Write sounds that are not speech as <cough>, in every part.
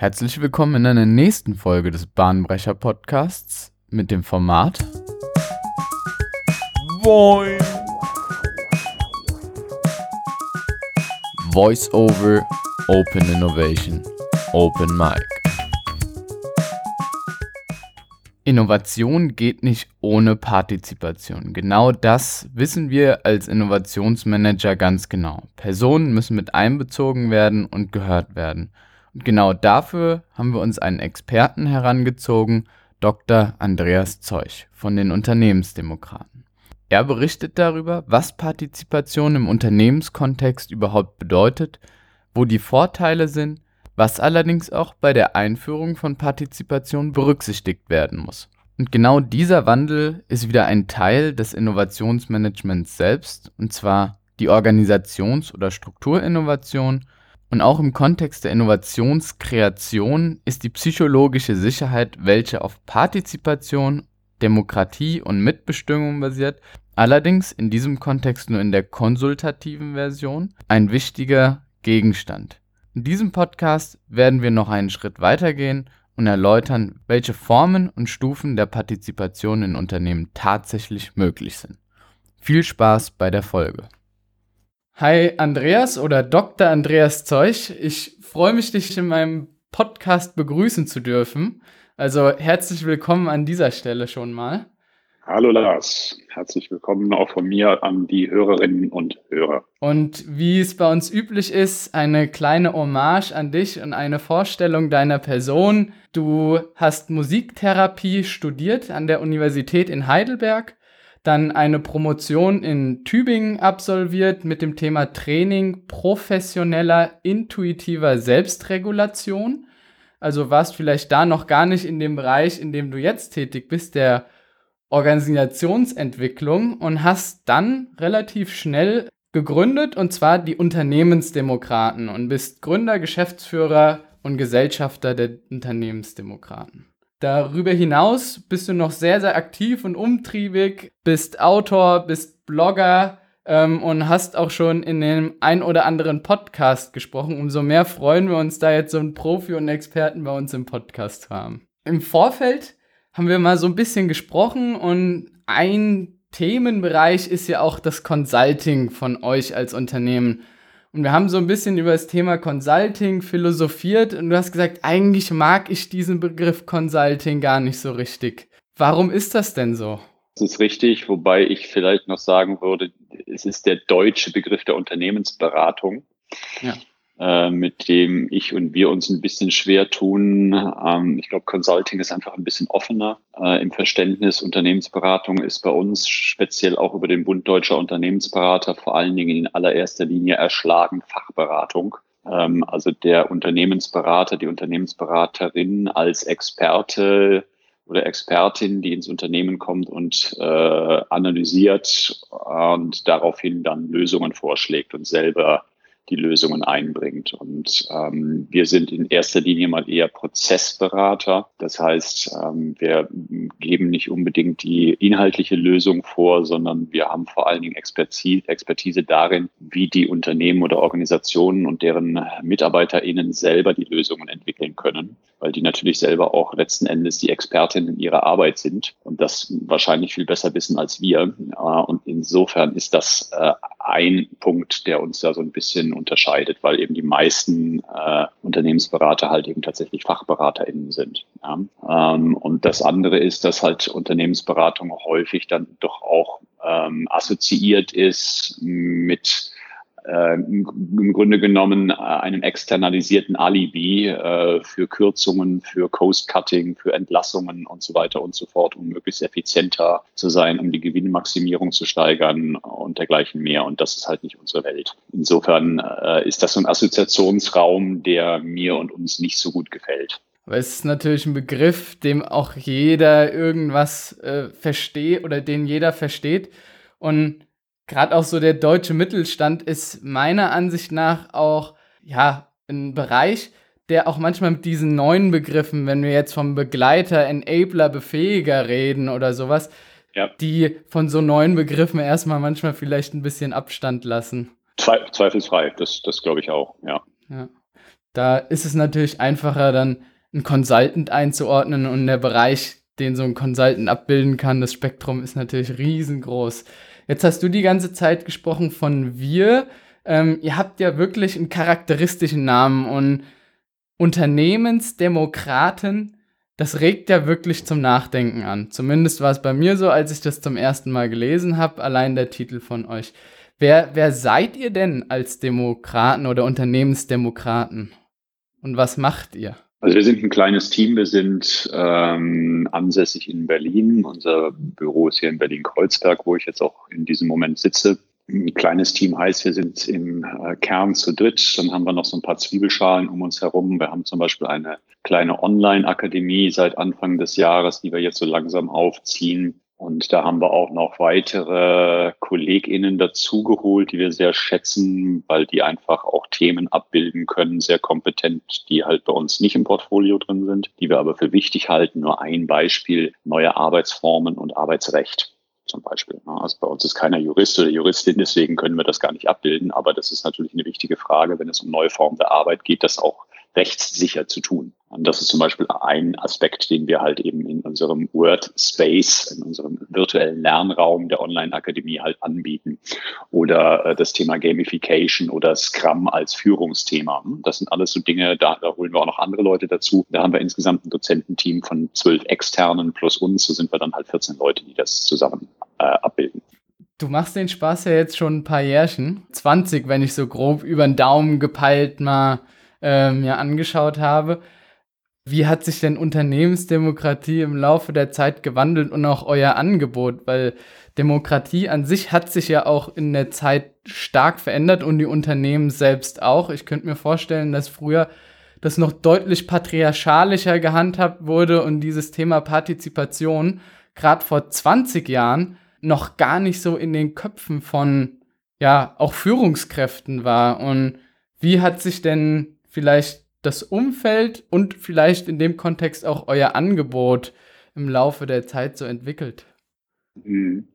Herzlich willkommen in einer nächsten Folge des Bahnbrecher Podcasts mit dem Format Boing. Voice over Open Innovation Open Mic. Innovation geht nicht ohne Partizipation. Genau das wissen wir als Innovationsmanager ganz genau. Personen müssen mit einbezogen werden und gehört werden. Und genau dafür haben wir uns einen Experten herangezogen, Dr. Andreas Zeuch von den Unternehmensdemokraten. Er berichtet darüber, was Partizipation im Unternehmenskontext überhaupt bedeutet, wo die Vorteile sind, was allerdings auch bei der Einführung von Partizipation berücksichtigt werden muss. Und genau dieser Wandel ist wieder ein Teil des Innovationsmanagements selbst, und zwar die Organisations- oder Strukturinnovation und auch im Kontext der Innovationskreation ist die psychologische Sicherheit, welche auf Partizipation, Demokratie und Mitbestimmung basiert, allerdings in diesem Kontext nur in der konsultativen Version, ein wichtiger Gegenstand. In diesem Podcast werden wir noch einen Schritt weitergehen und erläutern, welche Formen und Stufen der Partizipation in Unternehmen tatsächlich möglich sind. Viel Spaß bei der Folge. Hi Andreas oder Dr. Andreas Zeuch. Ich freue mich, dich in meinem Podcast begrüßen zu dürfen. Also herzlich willkommen an dieser Stelle schon mal. Hallo Lars, herzlich willkommen auch von mir an die Hörerinnen und Hörer. Und wie es bei uns üblich ist, eine kleine Hommage an dich und eine Vorstellung deiner Person. Du hast Musiktherapie studiert an der Universität in Heidelberg dann eine Promotion in Tübingen absolviert mit dem Thema Training professioneller intuitiver Selbstregulation. Also warst vielleicht da noch gar nicht in dem Bereich, in dem du jetzt tätig bist, der Organisationsentwicklung und hast dann relativ schnell gegründet und zwar die Unternehmensdemokraten und bist Gründer, Geschäftsführer und Gesellschafter der Unternehmensdemokraten. Darüber hinaus bist du noch sehr, sehr aktiv und umtriebig, bist Autor, bist Blogger ähm, und hast auch schon in dem ein oder anderen Podcast gesprochen. Umso mehr freuen wir uns, da jetzt so einen Profi und Experten bei uns im Podcast zu haben. Im Vorfeld haben wir mal so ein bisschen gesprochen und ein Themenbereich ist ja auch das Consulting von euch als Unternehmen. Und wir haben so ein bisschen über das Thema Consulting philosophiert und du hast gesagt, eigentlich mag ich diesen Begriff Consulting gar nicht so richtig. Warum ist das denn so? Das ist richtig, wobei ich vielleicht noch sagen würde, es ist der deutsche Begriff der Unternehmensberatung. Ja. Äh, mit dem ich und wir uns ein bisschen schwer tun. Ähm, ich glaube, Consulting ist einfach ein bisschen offener äh, im Verständnis. Unternehmensberatung ist bei uns speziell auch über den Bund Deutscher Unternehmensberater vor allen Dingen in allererster Linie erschlagen Fachberatung. Ähm, also der Unternehmensberater, die Unternehmensberaterin als Experte oder Expertin, die ins Unternehmen kommt und äh, analysiert und daraufhin dann Lösungen vorschlägt und selber die Lösungen einbringt. Und ähm, wir sind in erster Linie mal eher Prozessberater. Das heißt, ähm, wir geben nicht unbedingt die inhaltliche Lösung vor, sondern wir haben vor allen Dingen Expertise, Expertise darin, wie die Unternehmen oder Organisationen und deren MitarbeiterInnen selber die Lösungen entwickeln können, weil die natürlich selber auch letzten Endes die Expertinnen ihrer Arbeit sind und das wahrscheinlich viel besser wissen als wir. Äh, und insofern ist das äh, ein Punkt, der uns da so ein bisschen unterscheidet, weil eben die meisten äh, Unternehmensberater halt eben tatsächlich FachberaterInnen sind. Ja? Ähm, und das andere ist, dass halt Unternehmensberatung häufig dann doch auch ähm, assoziiert ist mit äh, im Grunde genommen äh, einem externalisierten Alibi äh, für Kürzungen, für Coast-Cutting, für Entlassungen und so weiter und so fort, um möglichst effizienter zu sein, um die Gewinnmaximierung zu steigern und dergleichen mehr. Und das ist halt nicht unsere Welt. Insofern äh, ist das so ein Assoziationsraum, der mir und uns nicht so gut gefällt. Aber es ist natürlich ein Begriff, dem auch jeder irgendwas versteht oder den jeder versteht. Und gerade auch so der deutsche Mittelstand ist meiner Ansicht nach auch, ja, ein Bereich, der auch manchmal mit diesen neuen Begriffen, wenn wir jetzt vom Begleiter, Enabler, Befähiger reden oder sowas, ja. die von so neuen Begriffen erstmal manchmal vielleicht ein bisschen Abstand lassen. Zweifelsfrei, das, das glaube ich auch, ja. ja. Da ist es natürlich einfacher, dann einen Consultant einzuordnen und der Bereich, den so ein Consultant abbilden kann, das Spektrum ist natürlich riesengroß. Jetzt hast du die ganze Zeit gesprochen von wir. Ähm, ihr habt ja wirklich einen charakteristischen Namen und Unternehmensdemokraten, das regt ja wirklich zum Nachdenken an. Zumindest war es bei mir so, als ich das zum ersten Mal gelesen habe, allein der Titel von euch. Wer, wer seid ihr denn als Demokraten oder Unternehmensdemokraten? Und was macht ihr? Also wir sind ein kleines Team. Wir sind ähm, ansässig in Berlin. Unser Büro ist hier in Berlin-Kreuzberg, wo ich jetzt auch in diesem Moment sitze. Ein kleines Team heißt, wir sind im äh, Kern zu dritt. Dann haben wir noch so ein paar Zwiebelschalen um uns herum. Wir haben zum Beispiel eine kleine Online-Akademie seit Anfang des Jahres, die wir jetzt so langsam aufziehen. Und da haben wir auch noch weitere KollegInnen dazugeholt, die wir sehr schätzen, weil die einfach auch Themen abbilden können, sehr kompetent, die halt bei uns nicht im Portfolio drin sind, die wir aber für wichtig halten. Nur ein Beispiel, neue Arbeitsformen und Arbeitsrecht zum Beispiel. Also bei uns ist keiner Jurist oder Juristin, deswegen können wir das gar nicht abbilden. Aber das ist natürlich eine wichtige Frage, wenn es um neue Formen der Arbeit geht, das auch rechtssicher zu tun. Und das ist zum Beispiel ein Aspekt, den wir halt eben in unserem Word Space, in unserem virtuellen Lernraum der Online-Akademie halt anbieten. Oder äh, das Thema Gamification oder Scrum als Führungsthema. Das sind alles so Dinge, da, da holen wir auch noch andere Leute dazu. Da haben wir insgesamt ein Dozententeam von zwölf Externen plus uns. So sind wir dann halt 14 Leute, die das zusammen äh, abbilden. Du machst den Spaß ja jetzt schon ein paar Jährchen. 20, wenn ich so grob über den Daumen gepeilt mal äh, mir angeschaut habe. Wie hat sich denn Unternehmensdemokratie im Laufe der Zeit gewandelt und auch euer Angebot? Weil Demokratie an sich hat sich ja auch in der Zeit stark verändert und die Unternehmen selbst auch. Ich könnte mir vorstellen, dass früher das noch deutlich patriarchalischer gehandhabt wurde und dieses Thema Partizipation gerade vor 20 Jahren noch gar nicht so in den Köpfen von ja auch Führungskräften war. Und wie hat sich denn vielleicht das Umfeld und vielleicht in dem Kontext auch euer Angebot im Laufe der Zeit so entwickelt? Mhm.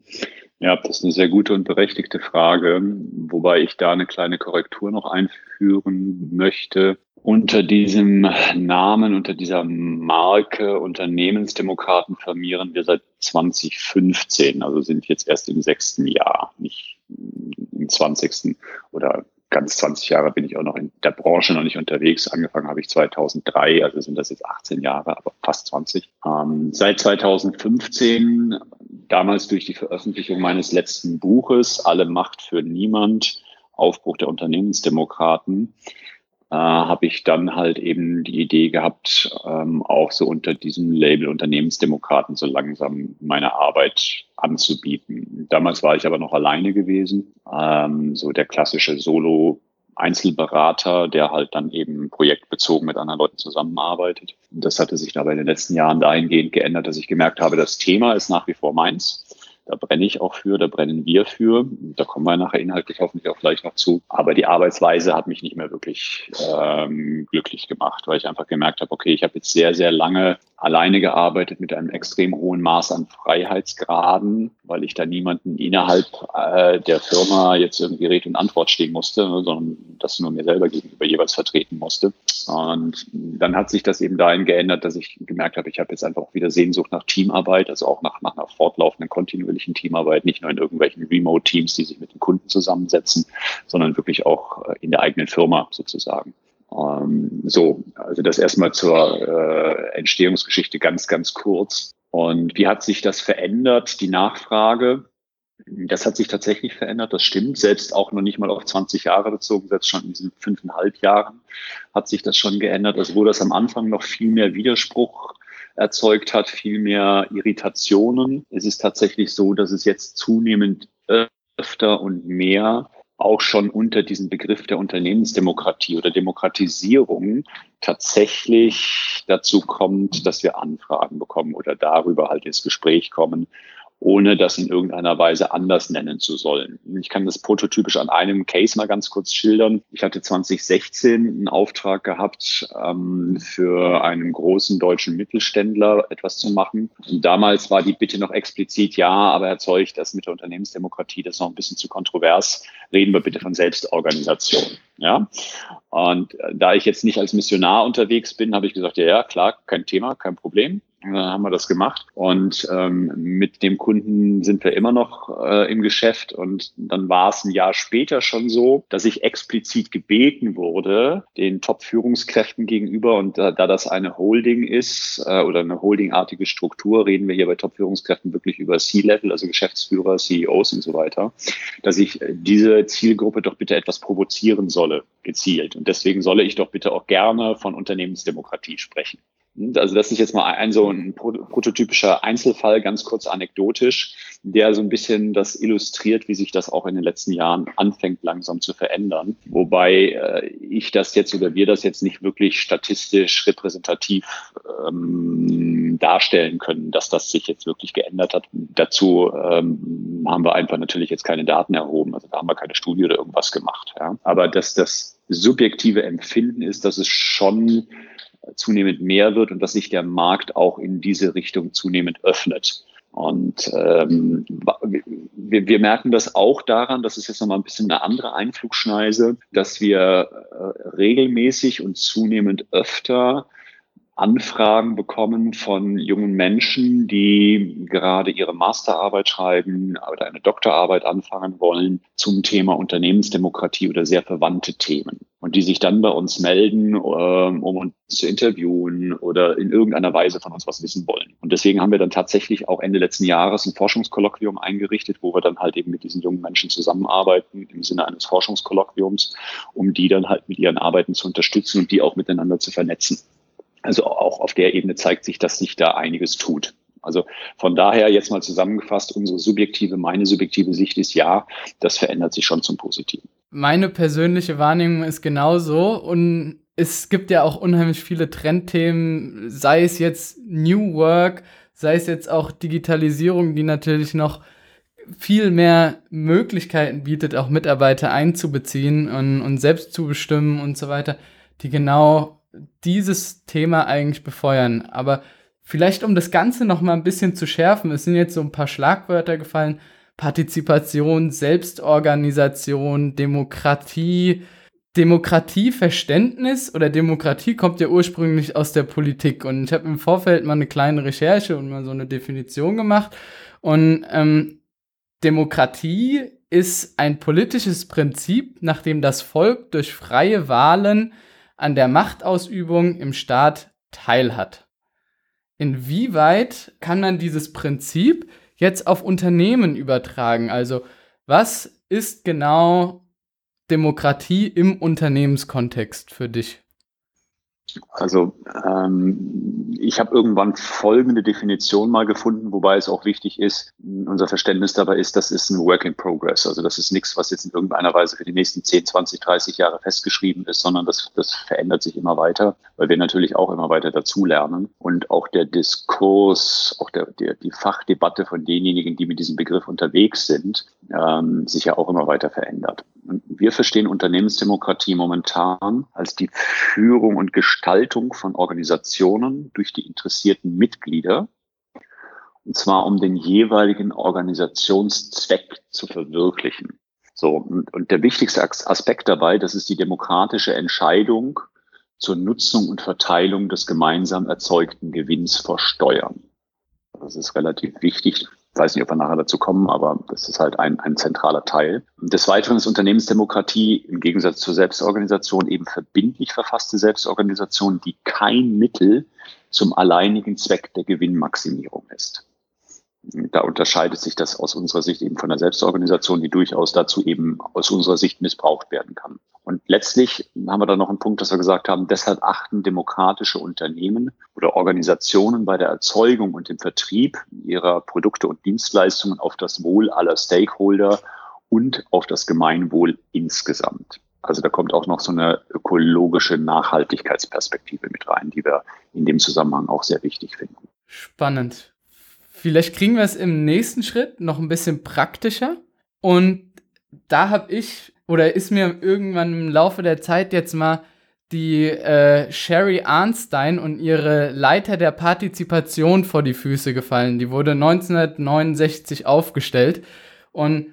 Ja, das ist eine sehr gute und berechtigte Frage, wobei ich da eine kleine Korrektur noch einführen möchte. Unter diesem Namen, unter dieser Marke Unternehmensdemokraten firmieren wir seit 2015, also sind jetzt erst im sechsten Jahr, nicht im zwanzigsten oder ganz 20 Jahre bin ich auch noch in der Branche noch nicht unterwegs. Angefangen habe ich 2003, also sind das jetzt 18 Jahre, aber fast 20. Ähm, seit 2015, damals durch die Veröffentlichung meines letzten Buches, Alle Macht für Niemand, Aufbruch der Unternehmensdemokraten, äh, habe ich dann halt eben die Idee gehabt, ähm, auch so unter diesem Label Unternehmensdemokraten so langsam meine Arbeit anzubieten. Damals war ich aber noch alleine gewesen, ähm, so der klassische Solo Einzelberater, der halt dann eben projektbezogen mit anderen Leuten zusammenarbeitet. Das hatte sich aber in den letzten Jahren dahingehend geändert, dass ich gemerkt habe, das Thema ist nach wie vor meins. Da brenne ich auch für, da brennen wir für. Da kommen wir nachher inhaltlich hoffentlich auch gleich noch zu. Aber die Arbeitsweise hat mich nicht mehr wirklich ähm, glücklich gemacht, weil ich einfach gemerkt habe, okay, ich habe jetzt sehr, sehr lange alleine gearbeitet mit einem extrem hohen Maß an Freiheitsgraden, weil ich da niemanden innerhalb äh, der Firma jetzt irgendwie Rede und Antwort stehen musste, sondern das nur mir selber gegenüber jeweils vertreten musste. Und dann hat sich das eben dahin geändert, dass ich gemerkt habe, ich habe jetzt einfach auch wieder Sehnsucht nach Teamarbeit, also auch nach, nach einer fortlaufenden, kontinuierlichen Teamarbeit, nicht nur in irgendwelchen Remote-Teams, die sich mit den Kunden zusammensetzen, sondern wirklich auch äh, in der eigenen Firma sozusagen. Ähm, so, also das erstmal zur äh, Entstehungsgeschichte ganz, ganz kurz. Und wie hat sich das verändert, die Nachfrage? Das hat sich tatsächlich verändert, das stimmt. Selbst auch noch nicht mal auf 20 Jahre bezogen, selbst schon in diesen fünfeinhalb Jahren hat sich das schon geändert. Also wo das am Anfang noch viel mehr Widerspruch erzeugt hat, viel mehr Irritationen. Es ist tatsächlich so, dass es jetzt zunehmend öfter und mehr auch schon unter diesem Begriff der Unternehmensdemokratie oder Demokratisierung tatsächlich dazu kommt, dass wir Anfragen bekommen oder darüber halt ins Gespräch kommen ohne das in irgendeiner Weise anders nennen zu sollen. Ich kann das prototypisch an einem Case mal ganz kurz schildern. Ich hatte 2016 einen Auftrag gehabt, ähm, für einen großen deutschen Mittelständler etwas zu machen. Und damals war die Bitte noch explizit, ja, aber Herr Zeug, das mit der Unternehmensdemokratie, das ist noch ein bisschen zu kontrovers. Reden wir bitte von Selbstorganisation. Ja. Und äh, da ich jetzt nicht als Missionar unterwegs bin, habe ich gesagt, ja, ja, klar, kein Thema, kein Problem. Dann haben wir das gemacht und ähm, mit dem Kunden sind wir immer noch äh, im Geschäft und dann war es ein Jahr später schon so, dass ich explizit gebeten wurde, den Top-Führungskräften gegenüber und da, da das eine Holding ist äh, oder eine holdingartige Struktur, reden wir hier bei Top-Führungskräften wirklich über C-Level, also Geschäftsführer, CEOs und so weiter, dass ich diese Zielgruppe doch bitte etwas provozieren solle, gezielt. Und deswegen solle ich doch bitte auch gerne von Unternehmensdemokratie sprechen. Also das ist jetzt mal ein so ein prototypischer Einzelfall, ganz kurz anekdotisch, der so ein bisschen das illustriert, wie sich das auch in den letzten Jahren anfängt langsam zu verändern. Wobei äh, ich das jetzt oder wir das jetzt nicht wirklich statistisch repräsentativ ähm, darstellen können, dass das sich jetzt wirklich geändert hat. Dazu ähm, haben wir einfach natürlich jetzt keine Daten erhoben, also da haben wir keine Studie oder irgendwas gemacht. Ja. Aber dass das subjektive Empfinden ist, dass es schon zunehmend mehr wird und dass sich der Markt auch in diese Richtung zunehmend öffnet. Und ähm, wir, wir merken das auch daran, das ist jetzt nochmal ein bisschen eine andere Einflugschneise, dass wir äh, regelmäßig und zunehmend öfter Anfragen bekommen von jungen Menschen, die gerade ihre Masterarbeit schreiben oder eine Doktorarbeit anfangen wollen zum Thema Unternehmensdemokratie oder sehr verwandte Themen. Und die sich dann bei uns melden, ähm, um uns zu interviewen oder in irgendeiner Weise von uns was wissen wollen. Und deswegen haben wir dann tatsächlich auch Ende letzten Jahres ein Forschungskolloquium eingerichtet, wo wir dann halt eben mit diesen jungen Menschen zusammenarbeiten im Sinne eines Forschungskolloquiums, um die dann halt mit ihren Arbeiten zu unterstützen und die auch miteinander zu vernetzen. Also auch auf der Ebene zeigt sich, dass sich da einiges tut. Also von daher jetzt mal zusammengefasst, unsere subjektive, meine subjektive Sicht ist ja, das verändert sich schon zum Positiven. Meine persönliche Wahrnehmung ist genauso und es gibt ja auch unheimlich viele Trendthemen, sei es jetzt New Work, sei es jetzt auch Digitalisierung, die natürlich noch viel mehr Möglichkeiten bietet, auch Mitarbeiter einzubeziehen und, und selbst zu bestimmen und so weiter, die genau dieses Thema eigentlich befeuern. Aber vielleicht um das Ganze noch mal ein bisschen zu schärfen, es sind jetzt so ein paar Schlagwörter gefallen. Partizipation, Selbstorganisation, Demokratie, Demokratieverständnis oder Demokratie kommt ja ursprünglich aus der Politik. Und ich habe im Vorfeld mal eine kleine Recherche und mal so eine Definition gemacht. Und ähm, Demokratie ist ein politisches Prinzip, nach dem das Volk durch freie Wahlen an der Machtausübung im Staat teilhat. Inwieweit kann man dieses Prinzip jetzt auf Unternehmen übertragen? Also was ist genau Demokratie im Unternehmenskontext für dich? Also ähm, ich habe irgendwann folgende Definition mal gefunden, wobei es auch wichtig ist, unser Verständnis dabei ist, das ist ein Work in Progress. Also das ist nichts, was jetzt in irgendeiner Weise für die nächsten 10, 20, 30 Jahre festgeschrieben ist, sondern das, das verändert sich immer weiter, weil wir natürlich auch immer weiter dazulernen. Und auch der Diskurs, auch der, der, die Fachdebatte von denjenigen, die mit diesem Begriff unterwegs sind, ähm, sich ja auch immer weiter verändert. Und wir verstehen Unternehmensdemokratie momentan als die Führung und Gestaltung von Organisationen durch die interessierten Mitglieder, und zwar um den jeweiligen Organisationszweck zu verwirklichen. So, und, und der wichtigste Aspekt dabei, das ist die demokratische Entscheidung zur Nutzung und Verteilung des gemeinsam erzeugten Gewinns vor Steuern. Das ist relativ wichtig ich weiß nicht, ob wir nachher dazu kommen, aber das ist halt ein, ein zentraler Teil. Des Weiteren ist Unternehmensdemokratie im Gegensatz zur Selbstorganisation eben verbindlich verfasste Selbstorganisation, die kein Mittel zum alleinigen Zweck der Gewinnmaximierung ist. Da unterscheidet sich das aus unserer Sicht eben von der Selbstorganisation, die durchaus dazu eben aus unserer Sicht missbraucht werden kann. Und letztlich haben wir da noch einen Punkt, dass wir gesagt haben, deshalb achten demokratische Unternehmen oder Organisationen bei der Erzeugung und dem Vertrieb ihrer Produkte und Dienstleistungen auf das Wohl aller Stakeholder und auf das Gemeinwohl insgesamt. Also da kommt auch noch so eine ökologische Nachhaltigkeitsperspektive mit rein, die wir in dem Zusammenhang auch sehr wichtig finden. Spannend vielleicht kriegen wir es im nächsten Schritt noch ein bisschen praktischer. Und da habe ich oder ist mir irgendwann im Laufe der Zeit jetzt mal die äh, Sherry Arnstein und ihre Leiter der Partizipation vor die Füße gefallen. Die wurde 1969 aufgestellt und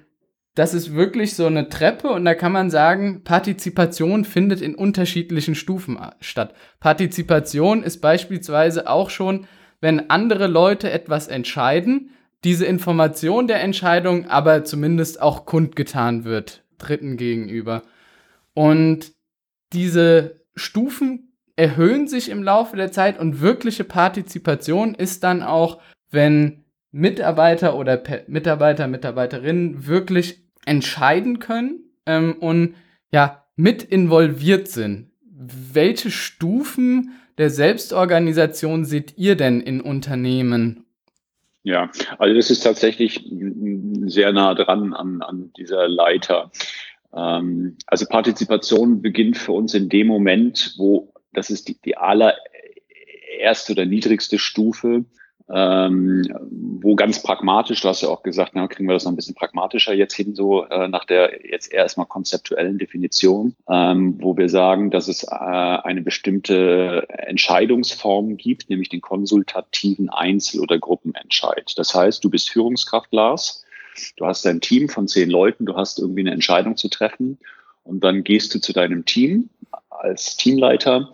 das ist wirklich so eine Treppe und da kann man sagen, Partizipation findet in unterschiedlichen Stufen statt. Partizipation ist beispielsweise auch schon, wenn andere Leute etwas entscheiden, diese Information der Entscheidung aber zumindest auch kundgetan wird, Dritten gegenüber. Und diese Stufen erhöhen sich im Laufe der Zeit und wirkliche Partizipation ist dann auch, wenn Mitarbeiter oder Pe Mitarbeiter, Mitarbeiterinnen wirklich entscheiden können ähm, und ja, mit involviert sind. Welche Stufen der Selbstorganisation seht ihr denn in Unternehmen? Ja, also das ist tatsächlich sehr nah dran an, an dieser Leiter. Ähm, also Partizipation beginnt für uns in dem Moment, wo das ist die, die allererste oder niedrigste Stufe, ähm, wo ganz pragmatisch, du hast ja auch gesagt, na, kriegen wir das noch ein bisschen pragmatischer jetzt hin, so äh, nach der jetzt erstmal konzeptuellen Definition, ähm, wo wir sagen, dass es äh, eine bestimmte Entscheidungsform gibt, nämlich den konsultativen Einzel- oder Gruppenentscheid. Das heißt, du bist Führungskraft, Lars, du hast ein Team von zehn Leuten, du hast irgendwie eine Entscheidung zu treffen. Und dann gehst du zu deinem Team als Teamleiter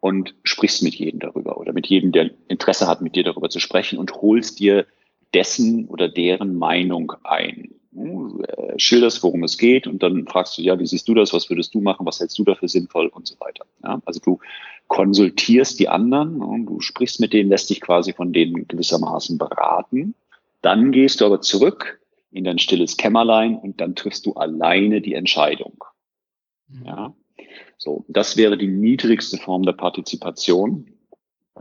und sprichst mit jedem darüber oder mit jedem, der Interesse hat, mit dir darüber zu sprechen und holst dir dessen oder deren Meinung ein. Du äh, schilderst, worum es geht und dann fragst du, ja, wie siehst du das, was würdest du machen, was hältst du dafür sinnvoll und so weiter. Ja, also du konsultierst die anderen und du sprichst mit denen, lässt dich quasi von denen gewissermaßen beraten. Dann gehst du aber zurück in dein stilles Kämmerlein und dann triffst du alleine die Entscheidung. Ja, so, das wäre die niedrigste Form der Partizipation,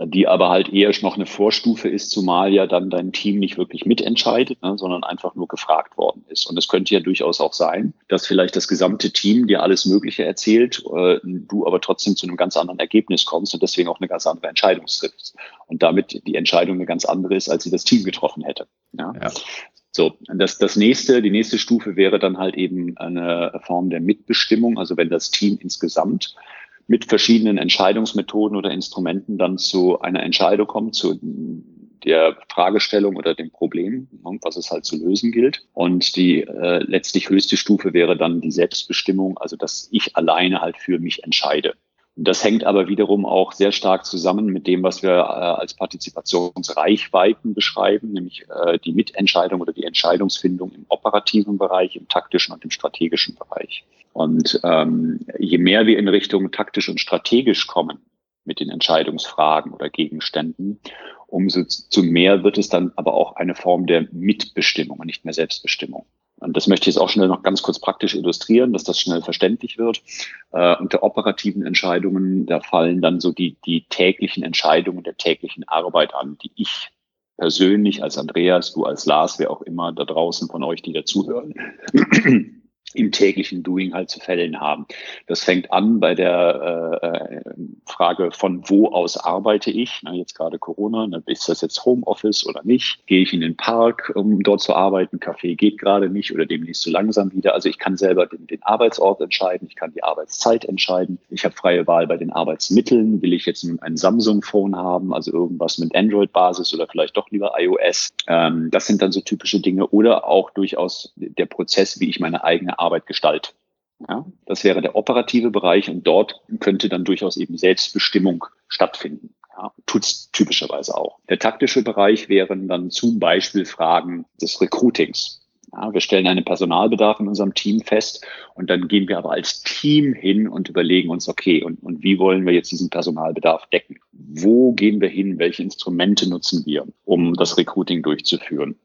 die aber halt eher noch eine Vorstufe ist, zumal ja dann dein Team nicht wirklich mitentscheidet, ne, sondern einfach nur gefragt worden ist. Und es könnte ja durchaus auch sein, dass vielleicht das gesamte Team dir alles Mögliche erzählt, äh, du aber trotzdem zu einem ganz anderen Ergebnis kommst und deswegen auch eine ganz andere Entscheidung triffst. Und damit die Entscheidung eine ganz andere ist, als sie das Team getroffen hätte. Ja. ja. So, das, das nächste, die nächste Stufe wäre dann halt eben eine Form der Mitbestimmung. Also wenn das Team insgesamt mit verschiedenen Entscheidungsmethoden oder Instrumenten dann zu einer Entscheidung kommt, zu der Fragestellung oder dem Problem, was es halt zu lösen gilt. Und die äh, letztlich höchste Stufe wäre dann die Selbstbestimmung, also dass ich alleine halt für mich entscheide. Das hängt aber wiederum auch sehr stark zusammen mit dem, was wir äh, als Partizipationsreichweiten beschreiben, nämlich äh, die Mitentscheidung oder die Entscheidungsfindung im operativen Bereich, im taktischen und im strategischen Bereich. Und ähm, je mehr wir in Richtung taktisch und strategisch kommen mit den Entscheidungsfragen oder Gegenständen, umso zu mehr wird es dann aber auch eine Form der Mitbestimmung und nicht mehr Selbstbestimmung. Und das möchte ich jetzt auch schnell noch ganz kurz praktisch illustrieren, dass das schnell verständlich wird. Äh, unter operativen Entscheidungen, da fallen dann so die, die täglichen Entscheidungen der täglichen Arbeit an, die ich persönlich als Andreas, du als Lars, wer auch immer da draußen von euch, die dazuhören, im täglichen Doing halt zu fällen haben. Das fängt an bei der äh, Frage von wo aus arbeite ich, na, jetzt gerade Corona, na, ist das jetzt Homeoffice oder nicht? Gehe ich in den Park, um dort zu arbeiten? Kaffee geht gerade nicht oder demnächst zu langsam wieder. Also ich kann selber den, den Arbeitsort entscheiden, ich kann die Arbeitszeit entscheiden. Ich habe freie Wahl bei den Arbeitsmitteln. Will ich jetzt ein Samsung-Phone haben, also irgendwas mit Android-Basis oder vielleicht doch lieber iOS? Ähm, das sind dann so typische Dinge oder auch durchaus der Prozess, wie ich meine eigene Arbeit gestalten. Ja, das wäre der operative Bereich und dort könnte dann durchaus eben Selbstbestimmung stattfinden. Ja, Tut es typischerweise auch. Der taktische Bereich wären dann zum Beispiel Fragen des Recruitings. Ja, wir stellen einen Personalbedarf in unserem Team fest und dann gehen wir aber als Team hin und überlegen uns, okay, und, und wie wollen wir jetzt diesen Personalbedarf decken? Wo gehen wir hin? Welche Instrumente nutzen wir, um das Recruiting durchzuführen?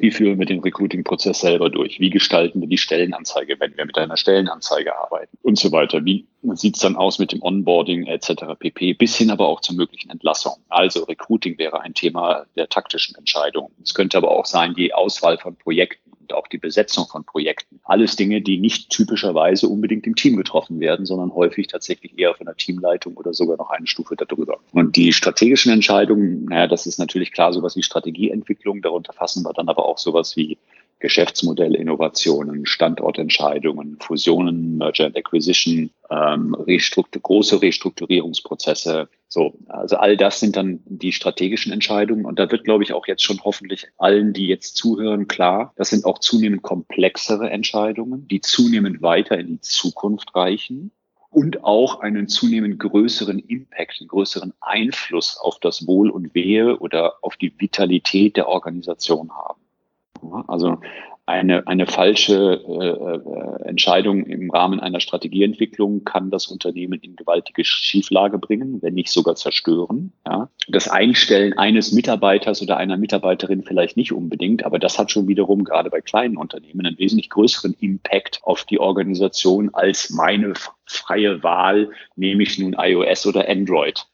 Wie führen wir den Recruiting-Prozess selber durch? Wie gestalten wir die Stellenanzeige, wenn wir mit einer Stellenanzeige arbeiten und so weiter? Wie sieht es dann aus mit dem Onboarding etc. pp. bis hin aber auch zur möglichen Entlassung. Also Recruiting wäre ein Thema der taktischen Entscheidung. Es könnte aber auch sein, die Auswahl von Projekten. Und auch die Besetzung von Projekten. Alles Dinge, die nicht typischerweise unbedingt im Team getroffen werden, sondern häufig tatsächlich eher von der Teamleitung oder sogar noch eine Stufe darüber. Und die strategischen Entscheidungen, naja, das ist natürlich klar sowas wie Strategieentwicklung. Darunter fassen wir dann aber auch sowas wie Geschäftsmodellinnovationen, Standortentscheidungen, Fusionen, Merger and Acquisition, ähm, Restruktur große Restrukturierungsprozesse. So, also all das sind dann die strategischen Entscheidungen. Und da wird, glaube ich, auch jetzt schon hoffentlich allen, die jetzt zuhören, klar, das sind auch zunehmend komplexere Entscheidungen, die zunehmend weiter in die Zukunft reichen und auch einen zunehmend größeren Impact, einen größeren Einfluss auf das Wohl und Wehe oder auf die Vitalität der Organisation haben. Also eine, eine falsche äh, äh, Entscheidung im Rahmen einer Strategieentwicklung kann das Unternehmen in gewaltige Schieflage bringen, wenn nicht sogar zerstören. Ja. Das Einstellen eines Mitarbeiters oder einer Mitarbeiterin vielleicht nicht unbedingt, aber das hat schon wiederum gerade bei kleinen Unternehmen einen wesentlich größeren Impact auf die Organisation als meine freie Wahl, nehme ich nun iOS oder Android.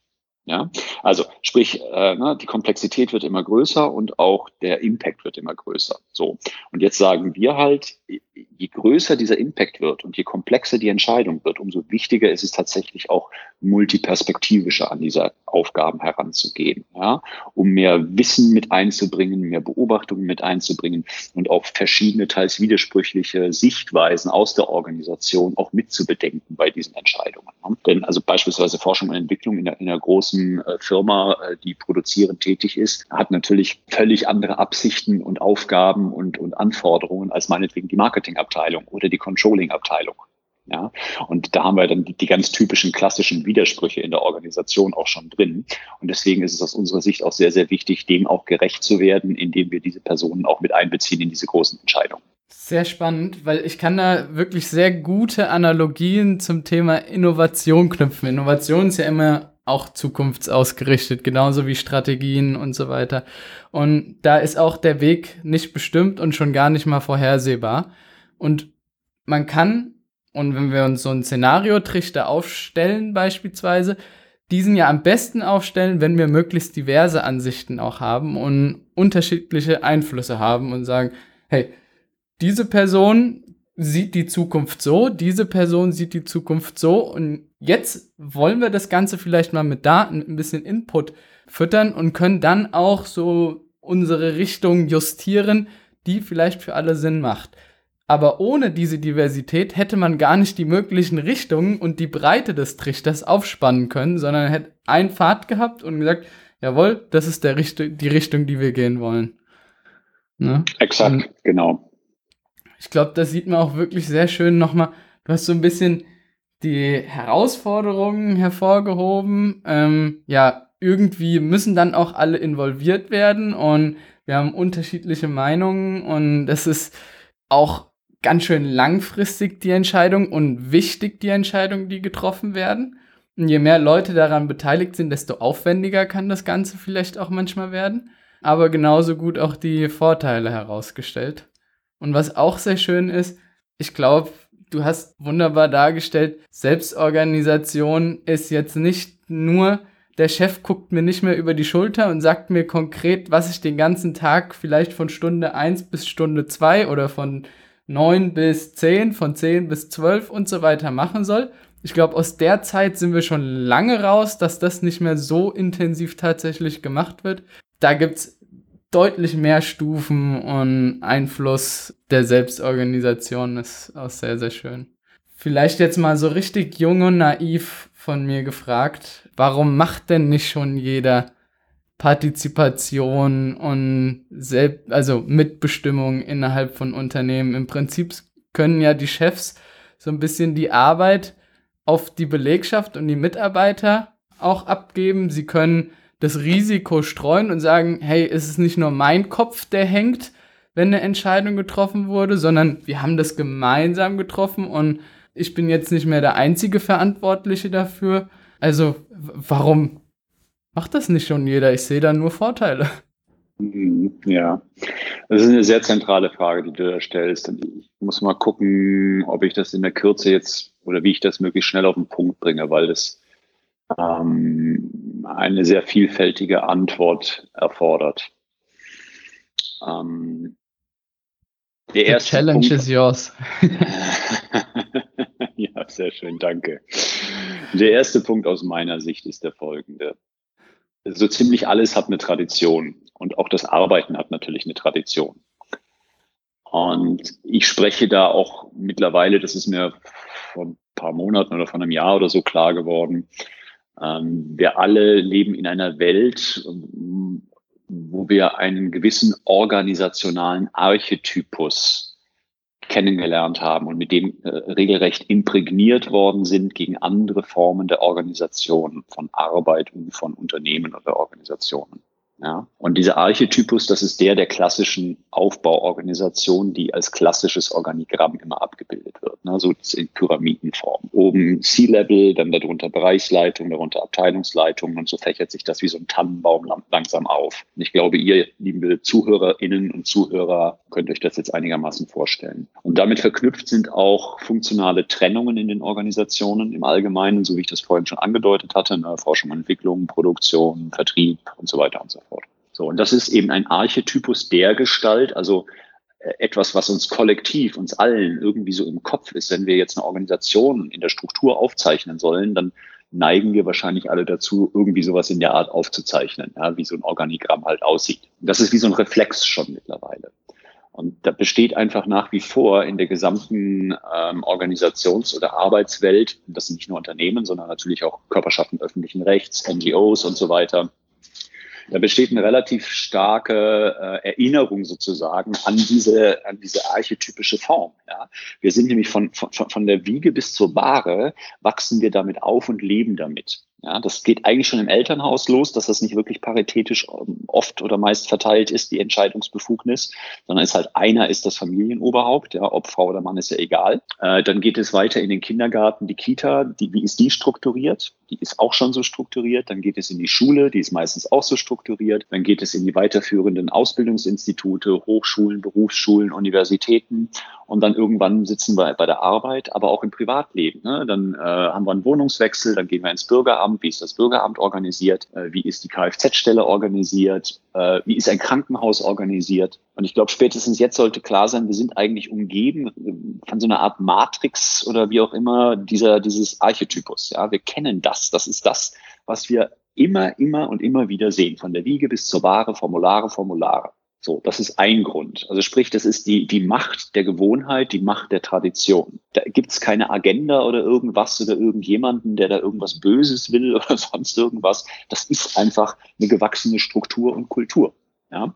Ja, also sprich, äh, ne, die Komplexität wird immer größer und auch der Impact wird immer größer. So. Und jetzt sagen wir halt, je größer dieser Impact wird und je komplexer die Entscheidung wird, umso wichtiger ist es tatsächlich auch multiperspektivischer an diese Aufgaben heranzugehen, ja, um mehr Wissen mit einzubringen, mehr Beobachtungen mit einzubringen und auch verschiedene, teils widersprüchliche Sichtweisen aus der Organisation auch mitzubedenken bei diesen Entscheidungen. Ne? Denn also beispielsweise Forschung und Entwicklung in einer, in einer großen äh, Firma, äh, die produzierend tätig ist, hat natürlich völlig andere Absichten und Aufgaben und, und Anforderungen als meinetwegen die Marketingabteilung. Abteilung oder die Controlling-Abteilung. Ja, und da haben wir dann die, die, ganz typischen klassischen Widersprüche in der Organisation auch schon drin. Und deswegen ist es aus unserer Sicht auch sehr, sehr wichtig, dem auch gerecht zu werden, indem wir diese Personen auch mit einbeziehen in diese großen Entscheidungen. Sehr spannend, weil ich kann da wirklich sehr gute Analogien zum Thema Innovation knüpfen. Innovation ist ja immer auch zukunftsausgerichtet, genauso wie Strategien und so weiter. Und da ist auch der Weg nicht bestimmt und schon gar nicht mal vorhersehbar. Und man kann, und wenn wir uns so einen Szenariotrichter aufstellen beispielsweise, diesen ja am besten aufstellen, wenn wir möglichst diverse Ansichten auch haben und unterschiedliche Einflüsse haben und sagen, hey, diese Person sieht die Zukunft so, diese Person sieht die Zukunft so und jetzt wollen wir das Ganze vielleicht mal mit Daten, ein bisschen Input füttern und können dann auch so unsere Richtung justieren, die vielleicht für alle Sinn macht. Aber ohne diese Diversität hätte man gar nicht die möglichen Richtungen und die Breite des Trichters aufspannen können, sondern hätte einen Pfad gehabt und gesagt, jawohl, das ist der Richt die Richtung, die wir gehen wollen. Ne? Exakt, und genau. Ich glaube, das sieht man auch wirklich sehr schön nochmal. Du hast so ein bisschen die Herausforderungen hervorgehoben. Ähm, ja, irgendwie müssen dann auch alle involviert werden und wir haben unterschiedliche Meinungen und das ist auch ganz schön langfristig die Entscheidung und wichtig die Entscheidungen, die getroffen werden. Und je mehr Leute daran beteiligt sind, desto aufwendiger kann das Ganze vielleicht auch manchmal werden. Aber genauso gut auch die Vorteile herausgestellt. Und was auch sehr schön ist, ich glaube, du hast wunderbar dargestellt, Selbstorganisation ist jetzt nicht nur, der Chef guckt mir nicht mehr über die Schulter und sagt mir konkret, was ich den ganzen Tag vielleicht von Stunde 1 bis Stunde 2 oder von 9 bis 10, von 10 bis 12 und so weiter machen soll. Ich glaube, aus der Zeit sind wir schon lange raus, dass das nicht mehr so intensiv tatsächlich gemacht wird. Da gibt es deutlich mehr Stufen und Einfluss der Selbstorganisation ist auch sehr, sehr schön. Vielleicht jetzt mal so richtig jung und naiv von mir gefragt, warum macht denn nicht schon jeder Partizipation und Selbst, also Mitbestimmung innerhalb von Unternehmen. Im Prinzip können ja die Chefs so ein bisschen die Arbeit auf die Belegschaft und die Mitarbeiter auch abgeben. Sie können das Risiko streuen und sagen, hey, es ist nicht nur mein Kopf, der hängt, wenn eine Entscheidung getroffen wurde, sondern wir haben das gemeinsam getroffen und ich bin jetzt nicht mehr der einzige Verantwortliche dafür. Also warum Macht das nicht schon jeder? Ich sehe da nur Vorteile. Mhm, ja, das ist eine sehr zentrale Frage, die du da stellst. Und ich muss mal gucken, ob ich das in der Kürze jetzt oder wie ich das möglichst schnell auf den Punkt bringe, weil das ähm, eine sehr vielfältige Antwort erfordert. Ähm, Der erste The Challenge Punkt, is yours. <laughs> ja, sehr schön, danke. Der erste Punkt aus meiner Sicht ist der folgende. So ziemlich alles hat eine Tradition und auch das Arbeiten hat natürlich eine Tradition. Und ich spreche da auch mittlerweile, das ist mir vor ein paar Monaten oder vor einem Jahr oder so klar geworden, wir alle leben in einer Welt, wo wir einen gewissen organisationalen Archetypus kennengelernt haben und mit dem äh, regelrecht imprägniert worden sind gegen andere Formen der Organisation von Arbeit und von Unternehmen oder Organisationen. Ja? Und dieser Archetypus, das ist der der klassischen Aufbauorganisation, die als klassisches Organigramm immer abgebildet wird. Ne? So in Pyramidenform. Oben C-Level, dann darunter Bereichsleitung, darunter Abteilungsleitung und so fächert sich das wie so ein Tannenbaum langsam auf. Und ich glaube, ihr, liebe ZuhörerInnen und Zuhörer, könnt euch das jetzt einigermaßen vorstellen. Und damit verknüpft sind auch funktionale Trennungen in den Organisationen im Allgemeinen, so wie ich das vorhin schon angedeutet hatte, ne? Forschung und Entwicklung, Produktion, Vertrieb und so weiter und so fort. So, und das ist eben ein Archetypus der Gestalt, also äh, etwas, was uns kollektiv, uns allen irgendwie so im Kopf ist. Wenn wir jetzt eine Organisation in der Struktur aufzeichnen sollen, dann neigen wir wahrscheinlich alle dazu, irgendwie sowas in der Art aufzuzeichnen, ja, wie so ein Organigramm halt aussieht. Das ist wie so ein Reflex schon mittlerweile. Und da besteht einfach nach wie vor in der gesamten ähm, Organisations- oder Arbeitswelt, das sind nicht nur Unternehmen, sondern natürlich auch Körperschaften öffentlichen Rechts, NGOs und so weiter, da besteht eine relativ starke äh, Erinnerung sozusagen an diese, an diese archetypische Form. Ja. Wir sind nämlich von, von, von der Wiege bis zur Bahre, wachsen wir damit auf und leben damit. Ja, das geht eigentlich schon im Elternhaus los, dass das nicht wirklich paritätisch ähm, oft oder meist verteilt ist, die Entscheidungsbefugnis, sondern es halt einer ist das Familienoberhaupt, ja, ob Frau oder Mann ist ja egal. Äh, dann geht es weiter in den Kindergarten, die Kita, die, wie ist die strukturiert? Die ist auch schon so strukturiert. Dann geht es in die Schule, die ist meistens auch so strukturiert. Dann geht es in die weiterführenden Ausbildungsinstitute, Hochschulen, Berufsschulen, Universitäten. Und dann irgendwann sitzen wir bei der Arbeit, aber auch im Privatleben. Ne? Dann äh, haben wir einen Wohnungswechsel, dann gehen wir ins Bürgeramt Bürgeramt, wie ist das Bürgeramt organisiert, äh, wie ist die Kfz-Stelle organisiert, äh, wie ist ein Krankenhaus organisiert. Und ich glaube, spätestens jetzt sollte klar sein, wir sind eigentlich umgeben äh, von so einer Art Matrix oder wie auch immer dieser, dieses Archetypus. Ja, wir kennen das. Das ist das, was wir immer, immer und immer wieder sehen. Von der Wiege bis zur Ware, Formulare, Formulare. So, das ist ein Grund. Also sprich, das ist die, die Macht der Gewohnheit, die Macht der Tradition. Da gibt's keine Agenda oder irgendwas oder irgendjemanden, der da irgendwas Böses will <laughs> oder sonst irgendwas. Das ist einfach eine gewachsene Struktur und Kultur. Ja?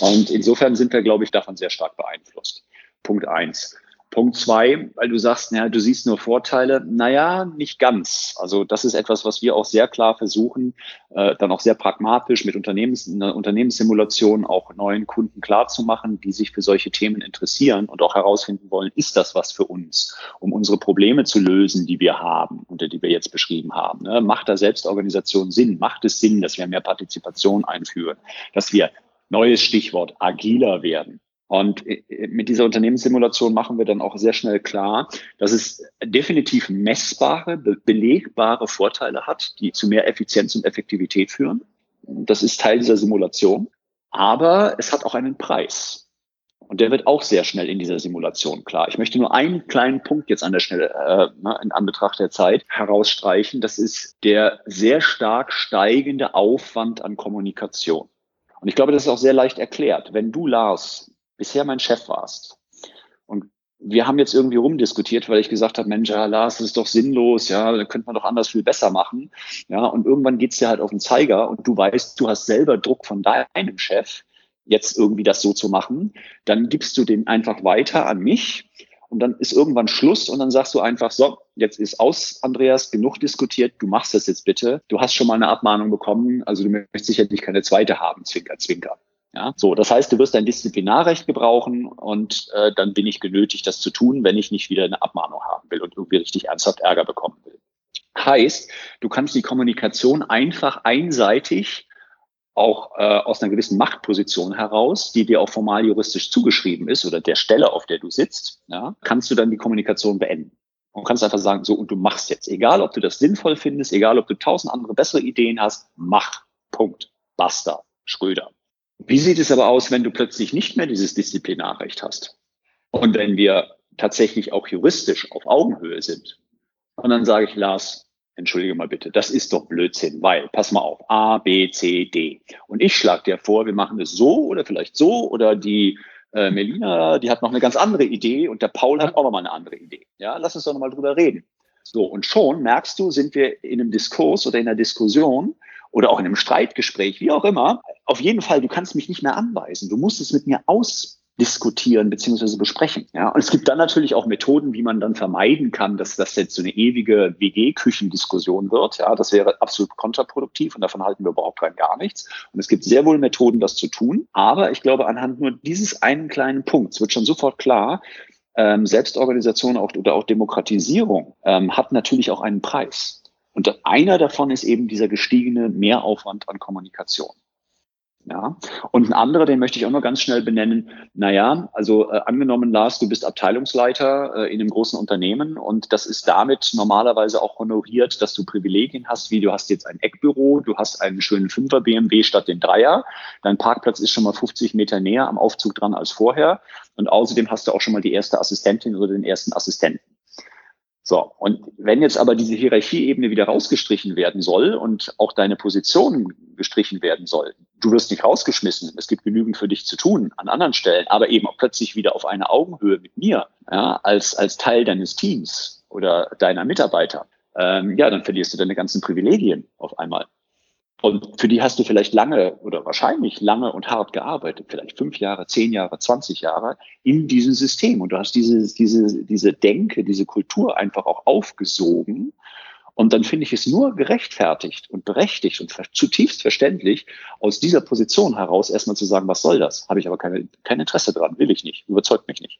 Und insofern sind wir, glaube ich, davon sehr stark beeinflusst. Punkt eins. Punkt zwei, weil du sagst, naja, du siehst nur Vorteile. Naja, nicht ganz. Also das ist etwas, was wir auch sehr klar versuchen, äh, dann auch sehr pragmatisch mit Unternehmens, einer Unternehmenssimulation auch neuen Kunden klarzumachen, die sich für solche Themen interessieren und auch herausfinden wollen, ist das was für uns, um unsere Probleme zu lösen, die wir haben, unter die wir jetzt beschrieben haben. Ne? Macht da Selbstorganisation Sinn? Macht es Sinn, dass wir mehr Partizipation einführen? Dass wir neues Stichwort agiler werden. Und äh, mit dieser Unternehmenssimulation machen wir dann auch sehr schnell klar, dass es definitiv messbare, belegbare Vorteile hat, die zu mehr Effizienz und Effektivität führen. Das ist Teil dieser Simulation. Aber es hat auch einen Preis. Und der wird auch sehr schnell in dieser Simulation klar. Ich möchte nur einen kleinen Punkt jetzt an der Stelle, äh, ne, in Anbetracht der Zeit, herausstreichen. Das ist der sehr stark steigende Aufwand an Kommunikation. Und ich glaube, das ist auch sehr leicht erklärt. Wenn du, Lars, bisher mein Chef warst. Und wir haben jetzt irgendwie rumdiskutiert, weil ich gesagt habe, Mensch, ja, Lars, das ist doch sinnlos, ja, da könnte man doch anders viel besser machen. Ja, und irgendwann geht's dir halt auf den Zeiger und du weißt, du hast selber Druck von deinem Chef, jetzt irgendwie das so zu machen. Dann gibst du den einfach weiter an mich und dann ist irgendwann Schluss und dann sagst du einfach, so, jetzt ist aus, Andreas, genug diskutiert, du machst das jetzt bitte. Du hast schon mal eine Abmahnung bekommen, also du möchtest sicherlich keine zweite haben, Zwinker, Zwinker. Ja, so, das heißt, du wirst dein Disziplinarrecht gebrauchen und äh, dann bin ich genötigt, das zu tun, wenn ich nicht wieder eine Abmahnung haben will und irgendwie richtig ernsthaft Ärger bekommen will. Heißt, du kannst die Kommunikation einfach einseitig auch äh, aus einer gewissen Machtposition heraus, die dir auch formal juristisch zugeschrieben ist oder der Stelle, auf der du sitzt, ja, kannst du dann die Kommunikation beenden. Und kannst einfach sagen, so, und du machst jetzt. Egal, ob du das sinnvoll findest, egal, ob du tausend andere bessere Ideen hast, mach. Punkt. Basta. Schröder. Wie sieht es aber aus, wenn du plötzlich nicht mehr dieses Disziplinarrecht hast? Und wenn wir tatsächlich auch juristisch auf Augenhöhe sind, und dann sage ich, Lars, entschuldige mal bitte, das ist doch Blödsinn, weil, pass mal auf, A, B, C, D. Und ich schlage dir vor, wir machen es so oder vielleicht so oder die äh, Melina, die hat noch eine ganz andere Idee und der Paul hat auch noch mal eine andere Idee. Ja, lass uns doch noch mal drüber reden. So, und schon merkst du, sind wir in einem Diskurs oder in einer Diskussion oder auch in einem Streitgespräch, wie auch immer. Auf jeden Fall, du kannst mich nicht mehr anweisen. Du musst es mit mir aus diskutieren beziehungsweise besprechen. Ja, und es gibt dann natürlich auch Methoden, wie man dann vermeiden kann, dass das jetzt so eine ewige WG-Küchendiskussion wird. Ja, das wäre absolut kontraproduktiv und davon halten wir überhaupt rein gar nichts. Und es gibt sehr wohl Methoden, das zu tun. Aber ich glaube, anhand nur dieses einen kleinen Punkts wird schon sofort klar, ähm, Selbstorganisation auch, oder auch Demokratisierung ähm, hat natürlich auch einen Preis. Und einer davon ist eben dieser gestiegene Mehraufwand an Kommunikation. Ja. Und ein anderer, den möchte ich auch noch ganz schnell benennen. Naja, also äh, angenommen, Lars, du bist Abteilungsleiter äh, in einem großen Unternehmen und das ist damit normalerweise auch honoriert, dass du Privilegien hast, wie du hast jetzt ein Eckbüro, du hast einen schönen Fünfer BMW statt den Dreier, dein Parkplatz ist schon mal 50 Meter näher am Aufzug dran als vorher und außerdem hast du auch schon mal die erste Assistentin oder den ersten Assistenten. So, und wenn jetzt aber diese Hierarchieebene wieder rausgestrichen werden soll und auch deine Position gestrichen werden soll, du wirst nicht rausgeschmissen, es gibt genügend für dich zu tun an anderen Stellen, aber eben auch plötzlich wieder auf eine Augenhöhe mit mir, ja, als, als Teil deines Teams oder deiner Mitarbeiter, ähm, ja, dann verlierst du deine ganzen Privilegien auf einmal. Und für die hast du vielleicht lange oder wahrscheinlich lange und hart gearbeitet, vielleicht fünf Jahre, zehn Jahre, zwanzig Jahre in diesem System. Und du hast diese, diese, diese Denke, diese Kultur einfach auch aufgesogen. Und dann finde ich es nur gerechtfertigt und berechtigt und zutiefst verständlich, aus dieser Position heraus erstmal zu sagen, was soll das? Habe ich aber keine, kein Interesse dran, will ich nicht, überzeugt mich nicht.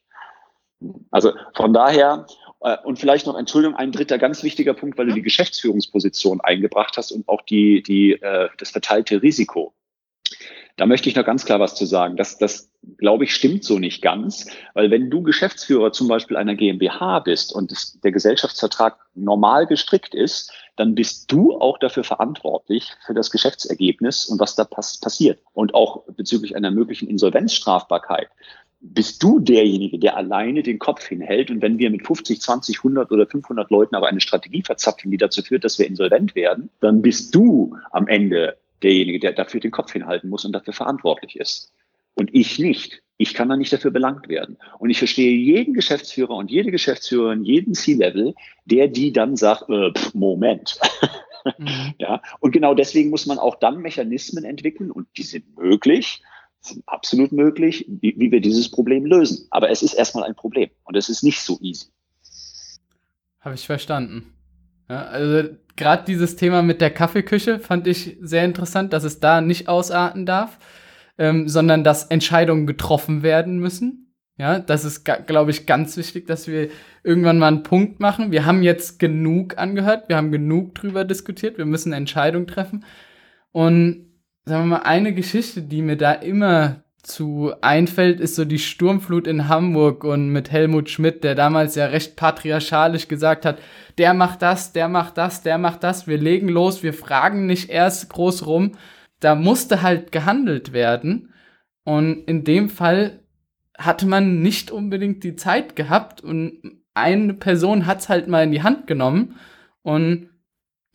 Also von daher, und vielleicht noch, Entschuldigung, ein dritter ganz wichtiger Punkt, weil du die Geschäftsführungsposition eingebracht hast und auch die, die, äh, das verteilte Risiko. Da möchte ich noch ganz klar was zu sagen. Das, das glaube ich, stimmt so nicht ganz, weil wenn du Geschäftsführer zum Beispiel einer GmbH bist und das, der Gesellschaftsvertrag normal gestrickt ist, dann bist du auch dafür verantwortlich für das Geschäftsergebnis und was da pass passiert. Und auch bezüglich einer möglichen Insolvenzstrafbarkeit bist du derjenige, der alleine den Kopf hinhält. Und wenn wir mit 50, 20, 100 oder 500 Leuten aber eine Strategie verzapfen, die dazu führt, dass wir insolvent werden, dann bist du am Ende derjenige, der dafür den Kopf hinhalten muss und dafür verantwortlich ist. Und ich nicht. Ich kann da nicht dafür belangt werden. Und ich verstehe jeden Geschäftsführer und jede Geschäftsführerin, jeden C-Level, der die dann sagt, äh, pff, Moment. Mhm. <laughs> ja, und genau deswegen muss man auch dann Mechanismen entwickeln und die sind möglich, absolut möglich, wie, wie wir dieses Problem lösen. Aber es ist erstmal ein Problem und es ist nicht so easy. Habe ich verstanden. Ja, also gerade dieses Thema mit der Kaffeeküche fand ich sehr interessant, dass es da nicht ausarten darf, ähm, sondern dass Entscheidungen getroffen werden müssen. Ja, das ist, glaube ich, ganz wichtig, dass wir irgendwann mal einen Punkt machen. Wir haben jetzt genug angehört, wir haben genug drüber diskutiert, wir müssen Entscheidungen treffen. Und sagen wir mal, eine Geschichte, die mir da immer zu einfällt, ist so die Sturmflut in Hamburg und mit Helmut Schmidt, der damals ja recht patriarchalisch gesagt hat, der macht das, der macht das, der macht das, wir legen los, wir fragen nicht erst groß rum. Da musste halt gehandelt werden. Und in dem Fall hatte man nicht unbedingt die Zeit gehabt und eine Person hat's halt mal in die Hand genommen und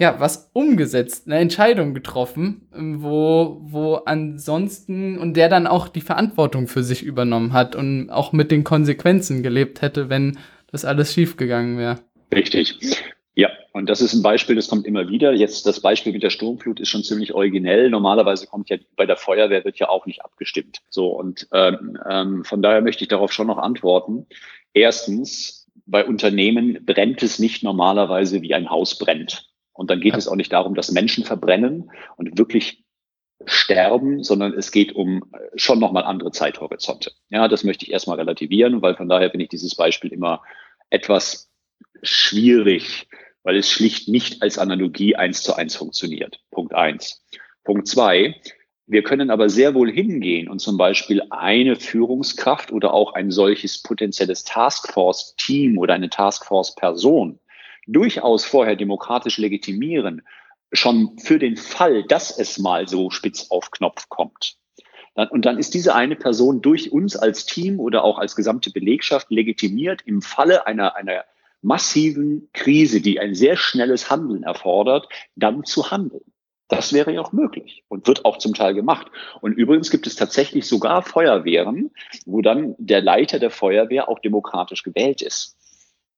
ja, was umgesetzt, eine Entscheidung getroffen, ähm, wo, wo ansonsten und der dann auch die Verantwortung für sich übernommen hat und auch mit den Konsequenzen gelebt hätte, wenn das alles schiefgegangen wäre. Richtig. Ja, und das ist ein Beispiel, das kommt immer wieder. Jetzt das Beispiel mit der Sturmflut ist schon ziemlich originell. Normalerweise kommt ja bei der Feuerwehr wird ja auch nicht abgestimmt. So und ähm, ähm, von daher möchte ich darauf schon noch antworten. Erstens, bei Unternehmen brennt es nicht normalerweise wie ein Haus brennt. Und dann geht es auch nicht darum, dass Menschen verbrennen und wirklich sterben, sondern es geht um äh, schon nochmal andere Zeithorizonte. Ja, das möchte ich erstmal relativieren, weil von daher finde ich dieses Beispiel immer etwas schwierig, weil es schlicht nicht als Analogie eins zu eins funktioniert. Punkt eins. Punkt zwei. Wir können aber sehr wohl hingehen und zum Beispiel eine Führungskraft oder auch ein solches potenzielles Taskforce-Team oder eine Taskforce-Person durchaus vorher demokratisch legitimieren, schon für den Fall, dass es mal so spitz auf Knopf kommt. Und dann ist diese eine Person durch uns als Team oder auch als gesamte Belegschaft legitimiert, im Falle einer, einer massiven Krise, die ein sehr schnelles Handeln erfordert, dann zu handeln. Das wäre ja auch möglich und wird auch zum Teil gemacht. Und übrigens gibt es tatsächlich sogar Feuerwehren, wo dann der Leiter der Feuerwehr auch demokratisch gewählt ist.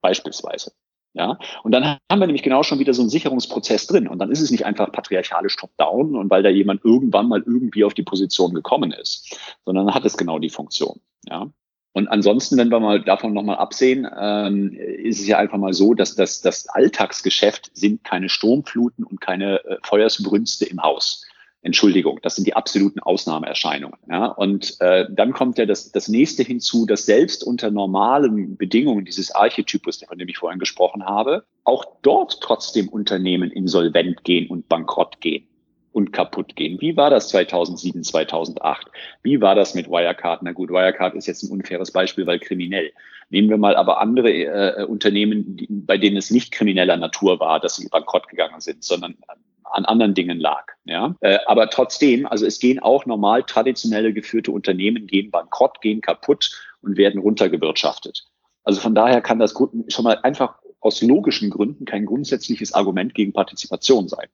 Beispielsweise. Ja, und dann haben wir nämlich genau schon wieder so einen Sicherungsprozess drin. Und dann ist es nicht einfach patriarchalisch top-down und weil da jemand irgendwann mal irgendwie auf die Position gekommen ist, sondern hat es genau die Funktion. Ja. Und ansonsten, wenn wir mal davon nochmal absehen, ähm, ist es ja einfach mal so, dass das, das Alltagsgeschäft sind keine Sturmfluten und keine äh, Feuersbrünste im Haus. Entschuldigung, das sind die absoluten Ausnahmeerscheinungen. Ja? Und äh, dann kommt ja das, das nächste hinzu, dass selbst unter normalen Bedingungen dieses Archetypus, von dem ich vorhin gesprochen habe, auch dort trotzdem Unternehmen insolvent gehen und bankrott gehen und kaputt gehen. Wie war das 2007, 2008? Wie war das mit Wirecard? Na gut, Wirecard ist jetzt ein unfaires Beispiel, weil kriminell. Nehmen wir mal aber andere äh, Unternehmen, die, bei denen es nicht krimineller Natur war, dass sie bankrott gegangen sind, sondern an anderen Dingen lag. Ja, äh, aber trotzdem, also es gehen auch normal traditionelle geführte Unternehmen gehen bankrott, gehen kaputt und werden runtergewirtschaftet. Also von daher kann das schon mal einfach aus logischen Gründen kein grundsätzliches Argument gegen Partizipation sein.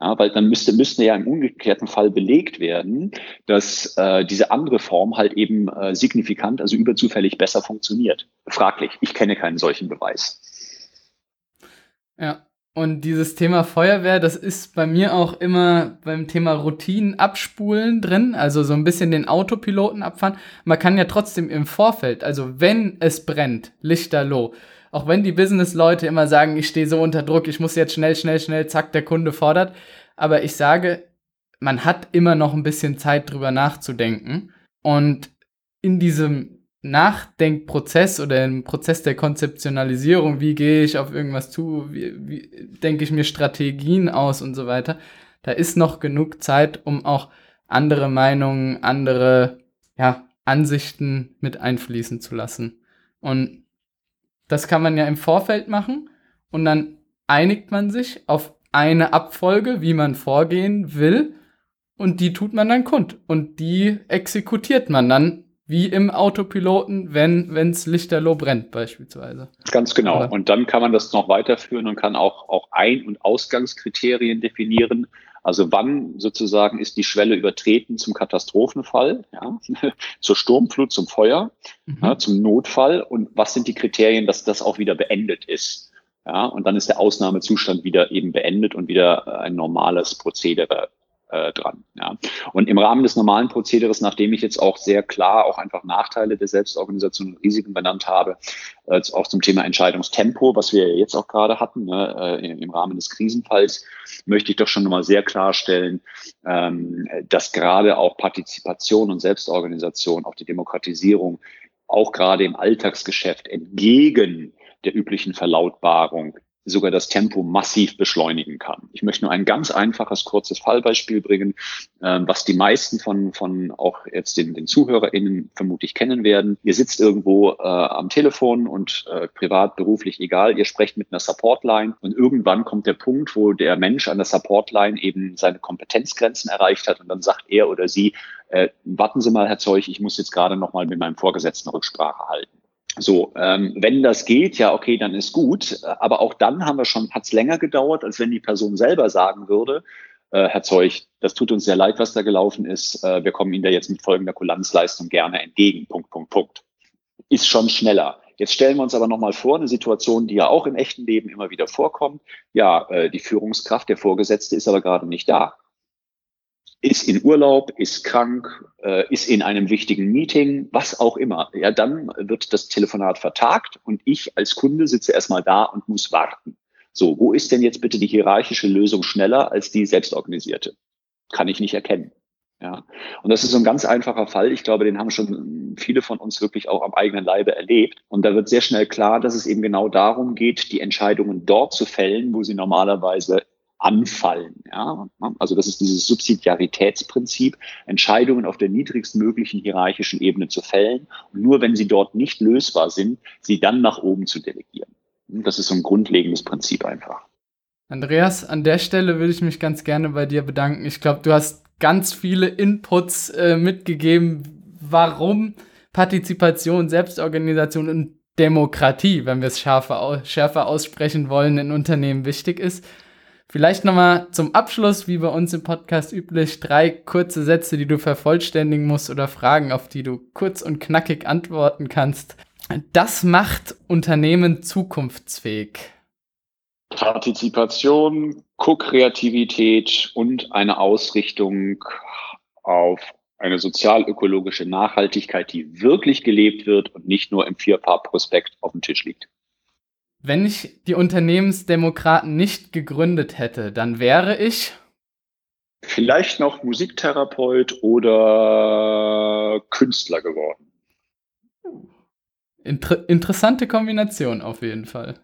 Ja, weil dann müsste, müsste ja im umgekehrten Fall belegt werden, dass äh, diese andere Form halt eben äh, signifikant, also überzufällig besser funktioniert. Fraglich. Ich kenne keinen solchen Beweis. Ja, und dieses Thema Feuerwehr, das ist bei mir auch immer beim Thema Routinen abspulen drin, also so ein bisschen den Autopiloten abfahren. Man kann ja trotzdem im Vorfeld, also wenn es brennt, lichterloh, auch wenn die Business-Leute immer sagen, ich stehe so unter Druck, ich muss jetzt schnell, schnell, schnell, zack, der Kunde fordert. Aber ich sage, man hat immer noch ein bisschen Zeit drüber nachzudenken. Und in diesem Nachdenkprozess oder im Prozess der Konzeptionalisierung, wie gehe ich auf irgendwas zu, wie, wie denke ich mir Strategien aus und so weiter, da ist noch genug Zeit, um auch andere Meinungen, andere ja, Ansichten mit einfließen zu lassen. Und das kann man ja im Vorfeld machen und dann einigt man sich auf eine Abfolge, wie man vorgehen will und die tut man dann kund und die exekutiert man dann wie im Autopiloten, wenn es lichterloh brennt beispielsweise. Ganz genau. Aber und dann kann man das noch weiterführen und kann auch, auch Ein- und Ausgangskriterien definieren. Also wann sozusagen ist die Schwelle übertreten zum Katastrophenfall, ja, <laughs> zur Sturmflut, zum Feuer, mhm. ja, zum Notfall und was sind die Kriterien, dass das auch wieder beendet ist. Ja, und dann ist der Ausnahmezustand wieder eben beendet und wieder ein normales Prozedere äh, dran. Ja. Und im Rahmen des normalen Prozederes, nachdem ich jetzt auch sehr klar auch einfach Nachteile der Selbstorganisation und Risiken benannt habe, äh, auch zum Thema Entscheidungstempo, was wir jetzt auch gerade hatten, ne, äh, im Rahmen des Krisenfalls, möchte ich doch schon nochmal sehr klarstellen, ähm, dass gerade auch Partizipation und Selbstorganisation, auch die Demokratisierung, auch gerade im Alltagsgeschäft entgegen der üblichen Verlautbarung sogar das Tempo massiv beschleunigen kann. Ich möchte nur ein ganz einfaches, kurzes Fallbeispiel bringen, äh, was die meisten von, von auch jetzt den, den ZuhörerInnen vermutlich kennen werden. Ihr sitzt irgendwo äh, am Telefon und äh, privat, beruflich, egal, ihr sprecht mit einer Supportline und irgendwann kommt der Punkt, wo der Mensch an der Supportline eben seine Kompetenzgrenzen erreicht hat und dann sagt er oder sie, äh, warten Sie mal, Herr Zeug, ich muss jetzt gerade noch mal mit meinem Vorgesetzten Rücksprache halten. So, ähm, wenn das geht, ja, okay, dann ist gut. Aber auch dann haben wir schon, hat es länger gedauert, als wenn die Person selber sagen würde, äh, Herr Zeug, das tut uns sehr leid, was da gelaufen ist. Äh, wir kommen Ihnen da jetzt mit folgender Kulanzleistung gerne entgegen. Punkt, Punkt, Punkt. Ist schon schneller. Jetzt stellen wir uns aber nochmal vor, eine Situation, die ja auch im echten Leben immer wieder vorkommt. Ja, äh, die Führungskraft, der Vorgesetzte ist aber gerade nicht da ist in Urlaub, ist krank, äh, ist in einem wichtigen Meeting, was auch immer. Ja, dann wird das Telefonat vertagt und ich als Kunde sitze erstmal da und muss warten. So, wo ist denn jetzt bitte die hierarchische Lösung schneller als die selbstorganisierte? Kann ich nicht erkennen. Ja, und das ist so ein ganz einfacher Fall. Ich glaube, den haben schon viele von uns wirklich auch am eigenen Leibe erlebt. Und da wird sehr schnell klar, dass es eben genau darum geht, die Entscheidungen dort zu fällen, wo sie normalerweise anfallen. Ja? Also das ist dieses Subsidiaritätsprinzip, Entscheidungen auf der niedrigstmöglichen hierarchischen Ebene zu fällen und nur wenn sie dort nicht lösbar sind, sie dann nach oben zu delegieren. Das ist so ein grundlegendes Prinzip einfach. Andreas, an der Stelle würde ich mich ganz gerne bei dir bedanken. Ich glaube, du hast ganz viele Inputs äh, mitgegeben, warum Partizipation, Selbstorganisation und Demokratie, wenn wir es schärfer, schärfer aussprechen wollen, in Unternehmen wichtig ist. Vielleicht nochmal zum Abschluss, wie bei uns im Podcast üblich, drei kurze Sätze, die du vervollständigen musst oder Fragen, auf die du kurz und knackig antworten kannst. Das macht Unternehmen zukunftsfähig. Partizipation, Co-Kreativität und eine Ausrichtung auf eine sozial-ökologische Nachhaltigkeit, die wirklich gelebt wird und nicht nur im Vierpaar-Prospekt auf dem Tisch liegt. Wenn ich die Unternehmensdemokraten nicht gegründet hätte, dann wäre ich vielleicht noch Musiktherapeut oder Künstler geworden. Inter interessante Kombination auf jeden Fall.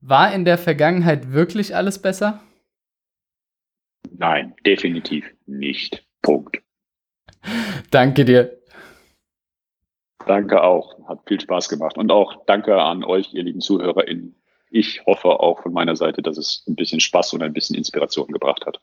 War in der Vergangenheit wirklich alles besser? Nein, definitiv nicht. Punkt. <laughs> Danke dir. Danke auch. Hat viel Spaß gemacht. Und auch danke an euch, ihr lieben ZuhörerInnen. Ich hoffe auch von meiner Seite, dass es ein bisschen Spaß und ein bisschen Inspiration gebracht hat.